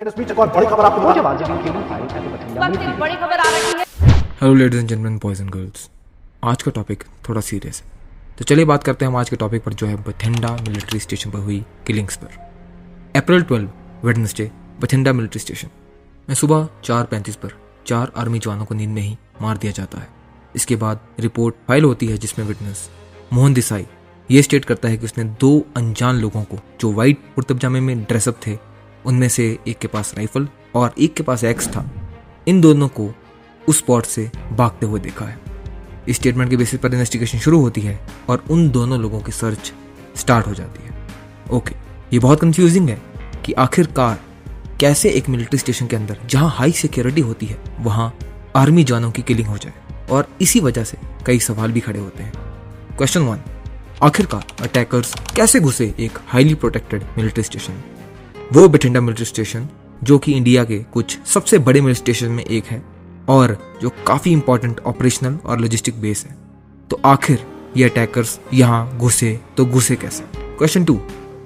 इस बीच एक और बड़ी खबर आपको बता वक्त एक बड़ी खबर आ रही है। Hello ladies and gentleman boys and girls आज का टॉपिक थोड़ा सीरियस है। तो चलिए बात करते हैं हम आज के टॉपिक पर जो है बथिंडा मिलिट्री स्टेशन पर हुई किलिंग्स पर। April 12 Wednesday Bathinda military station में सुबह चार पैंतीस पर चार आर्मी जवानों को नींद में ही मार दिया जाता है। इसके बाद रिपोर्ट फ़ाइल होती है जिसमें विटनेस मोहन देसाई ये स्टेट करता है कि उसने दो अनजान लोगों को जो वाइट कुर्ते पजामे में ड्रेसअप थे उनमें से एक के पास राइफल और एक के पास एक्स था। इन दोनों को उस स्पॉट से भागते हुए देखा है। इस स्टेटमेंट के बेसिस पर इन्वेस्टिगेशन शुरू होती है और उन दोनों लोगों की सर्च स्टार्ट हो जाती है। ओके ये बहुत कंफ्यूजिंग है कि आखिरकार कैसे एक मिलिट्री स्टेशन के अंदर, जहाँ हाई सिक्योरिटी होती है, वहाँ आर्मी जवानों की किलिंग हो जाए। और इसी वजह से कई सवाल भी खड़े होते हैं। क्वेश्चन वन आखिरकार अटैकर्स कैसे घुसे एक हाईली प्रोटेक्टेड मिलिट्री स्टेशन में? वो बठिंडा मिलिट्री स्टेशन, जो कि इंडिया के कुछ सबसे बड़े मिलिट्री स्टेशन में एक है, और जो काफ़ी इंपॉर्टेंट ऑपरेशनल और लॉजिस्टिक बेस है। तो आखिर ये अटैकर्स यहाँ घुसे तो घुसे कैसे? क्वेश्चन टू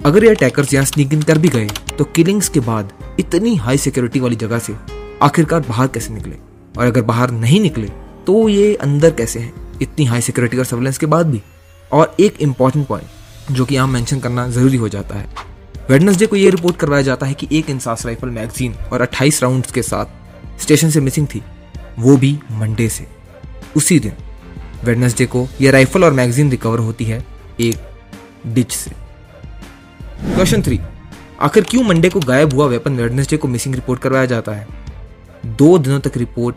अगर ये अटैकर्स यहाँ स्नीक इन कर भी गए तो किलिंग्स के बाद इतनी हाई सिक्योरिटी वाली जगह से आखिरकार बाहर कैसे निकले? और अगर बाहर नहीं निकले तो ये अंदर कैसे हैं? इतनी हाई सिक्योरिटी और सर्वेलेंस के बाद भी। और एक इंपॉर्टेंट पॉइंट जो कि यहाँ मेंशन करना ज़रूरी हो जाता है वेडनेसडे को यह रिपोर्ट करवाया जाता है कि एक इंसास राइफल मैगजीन और 28 राउंड्स के साथ स्टेशन से मिसिंग थी, वो भी मंडे से। उसी दिन, वेडनेसडे को यह राइफल और मैगजीन रिकवर होती है एक डिच से। क्वेश्चन थ्री, आखिर क्यों मंडे को गायब हुआ वेपन वेडनेसडे को मिसिंग रिपोर्ट करवाया जाता है? दो दिनों तक रिपोर्ट,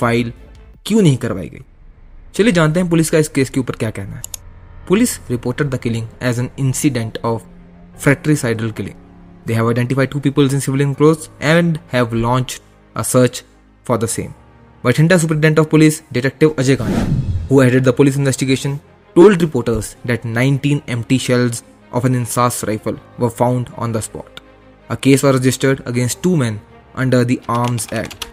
फ़ाइल क्यों नहीं करवाई गई? चलिए जानते हैं पुलिस का इस केस के ऊपर क्या कहना है। Police reported the killing as an incident of fratricidal killing. They have identified two people in civilian clothes and have launched a search for the same. Bathinda Superintendent of Police Detective Ajay Gandhi, who headed the police investigation, told reporters that 19 empty shells of an Insas rifle were found on the spot. A case was registered against two men under the Arms Act.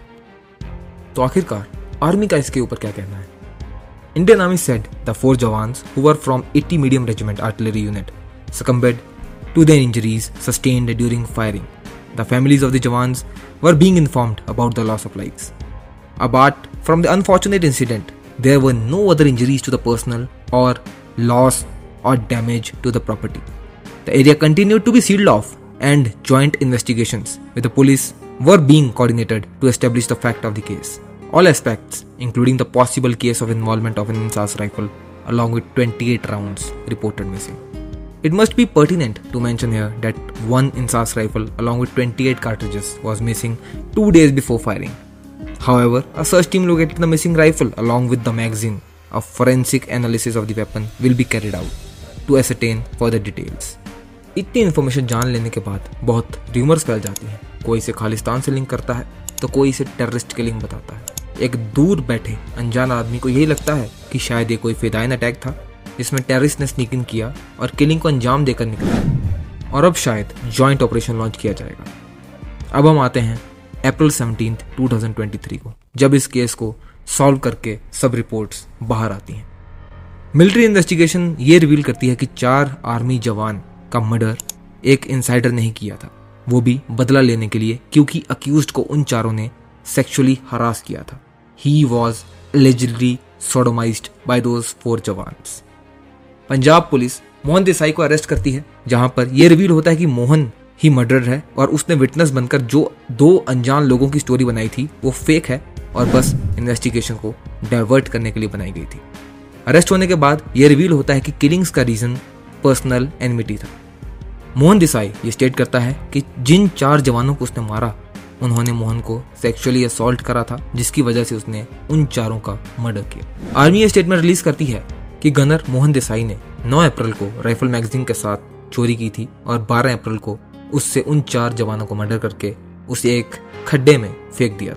तो आखिरकार army का इसके ऊपर क्या कहना है Indian Army said the four jawans who were from 80 medium regiment artillery unit succumbed to their injuries sustained during firing. The families of the Jawans were being informed about the loss of lives. Apart from the unfortunate incident, there were no other injuries to the personnel or loss or damage to the property. The area continued to be sealed off and joint investigations with the police were being coordinated to establish the fact of the case. All aspects, including the possible case of involvement of an Insas rifle along with 28 rounds reported missing. It must be pertinent to mention here that one INSAS rifle along with 28 cartridges was missing two days before firing. However, a search team located the missing rifle along with the magazine. A forensic analysis of the weapon will be carried out to ascertain further details. इतनी information जान लेने के बाद बहुत rumours फैल जाती हैं कोई इसे खालिस्तान से लिंक करता है तो कोई इसे टेररिस्ट के लिंक बताता है एक दूर बैठे अनजान आदमी को यही लगता है कि शायद ये कोई फिदाइन अटैक था जिसमें टेररिस्ट ने स्नीक इन किया और किलिंग को अंजाम देकर निकला। और अब शायद जॉइंट ऑपरेशन लॉन्च किया जाएगा। अब हम आते हैं अप्रैल सेवनटीन 2023 को, जब इस केस को सॉल्व करके सब रिपोर्ट्स बाहर आती हैं। मिलिट्री इन्वेस्टिगेशन ये रिवील करती है कि चार आर्मी जवान का मर्डर एक इंसाइडर नहीं किया था। वो भी बदला लेने के लिए, क्योंकि अक्यूज को उन चारों ने सेक्सुअली हरास किया था। He was allegedly sodomized by those four jawans Punjab police Mohan Desai को अरेस्ट करती है, जहाँ पर यह रिवील होता है कि मोहन ही मर्डर है और उसने विटनेस बनकर जो दो अनजान लोगों की स्टोरी बनाई थी, वो फेक है और बस इन्वेस्टिगेशन को डाइवर्ट करने के लिए बनाई गई थी। अरेस्ट होने के बाद यह रिवील होता है कि किलिंग्स का रीजन पर्सनल एनमिटी था। मोहन देसाई ये स्टेट करता है कि जिन चार जवानों को उसने मारा, उन्होंने मोहन को सेक्सुअली असॉल्ट करा था, जिसकी वजह से उसने उन चारों का मर्डर किया। आर्मी ये स्टेटमेंट रिलीज़ करती है कि गनर मोहन देसाई ने 9 अप्रैल को राइफल मैगजीन के साथ चोरी की थी और 12 अप्रैल को उससे उन चार जवानों को मर्डर करके उसे एक खड्डे में फेंक दिया।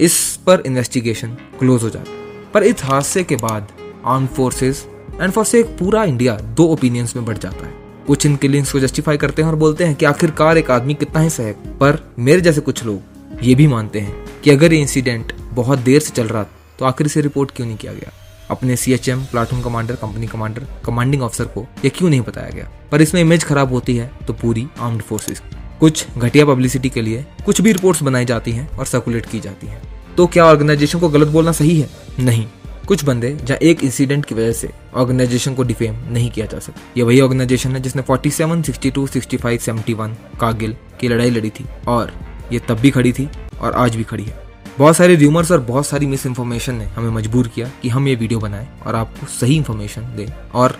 इस पर इन्वेस्टिगेशन क्लोज हो जाता पर इस हादसे के बाद आर्म फोर्सेस एंड फोर्स एक पूरा इंडिया दो ओपिनियंस में बढ़ जाता है। कुछ इन किलिंग्स को जस्टिफाई करते हैं और बोलते हैं कि आखिरकार एक आदमी कितना ही सहे पर मेरे जैसे कुछ लोग ये भी मानते हैं कि अगर ये इंसिडेंट बहुत देर से चल रहा तो आखिर इसे रिपोर्ट क्यों नहीं किया गया? अपने C H M platoon commander company commander commanding officer को यह क्यों नहीं बताया गया? पर इसमें इमेज खराब होती है तो पूरी आर्म्ड फोर्सेस कुछ घटिया पब्लिसिटी के लिए कुछ भी रिपोर्ट्स बनाई जाती हैं और सर्कुलेट की जाती हैं। तो क्या ऑर्गेनाइजेशन को गलत बोलना सही है? नहीं। कुछ बंदे जहाँ एक इंसिडेंट की वजह से ऑर्गेनाइजेशन को डिफेम नहीं किया जा सकता। ये वही ऑर्गेनाइजेशन है जिसने 47, 62, 65, 71 कागिल की लड़ाई लड़ी थी और ये तब भी खड़ी थी और आज भी खड़ी है। बहुत सारे र्यूमर्स और बहुत सारी मिस इन्फॉर्मेशन ने हमें मजबूर किया कि हम ये वीडियो बनाएँ और आपको सही इन्फॉर्मेशन दें और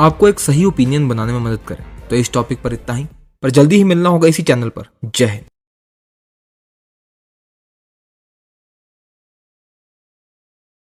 आपको एक सही ओपिनियन बनाने में मदद करें। तो इस टॉपिक पर इतना ही। पर जल्दी ही मिलना होगा इसी चैनल पर। जय हिंद।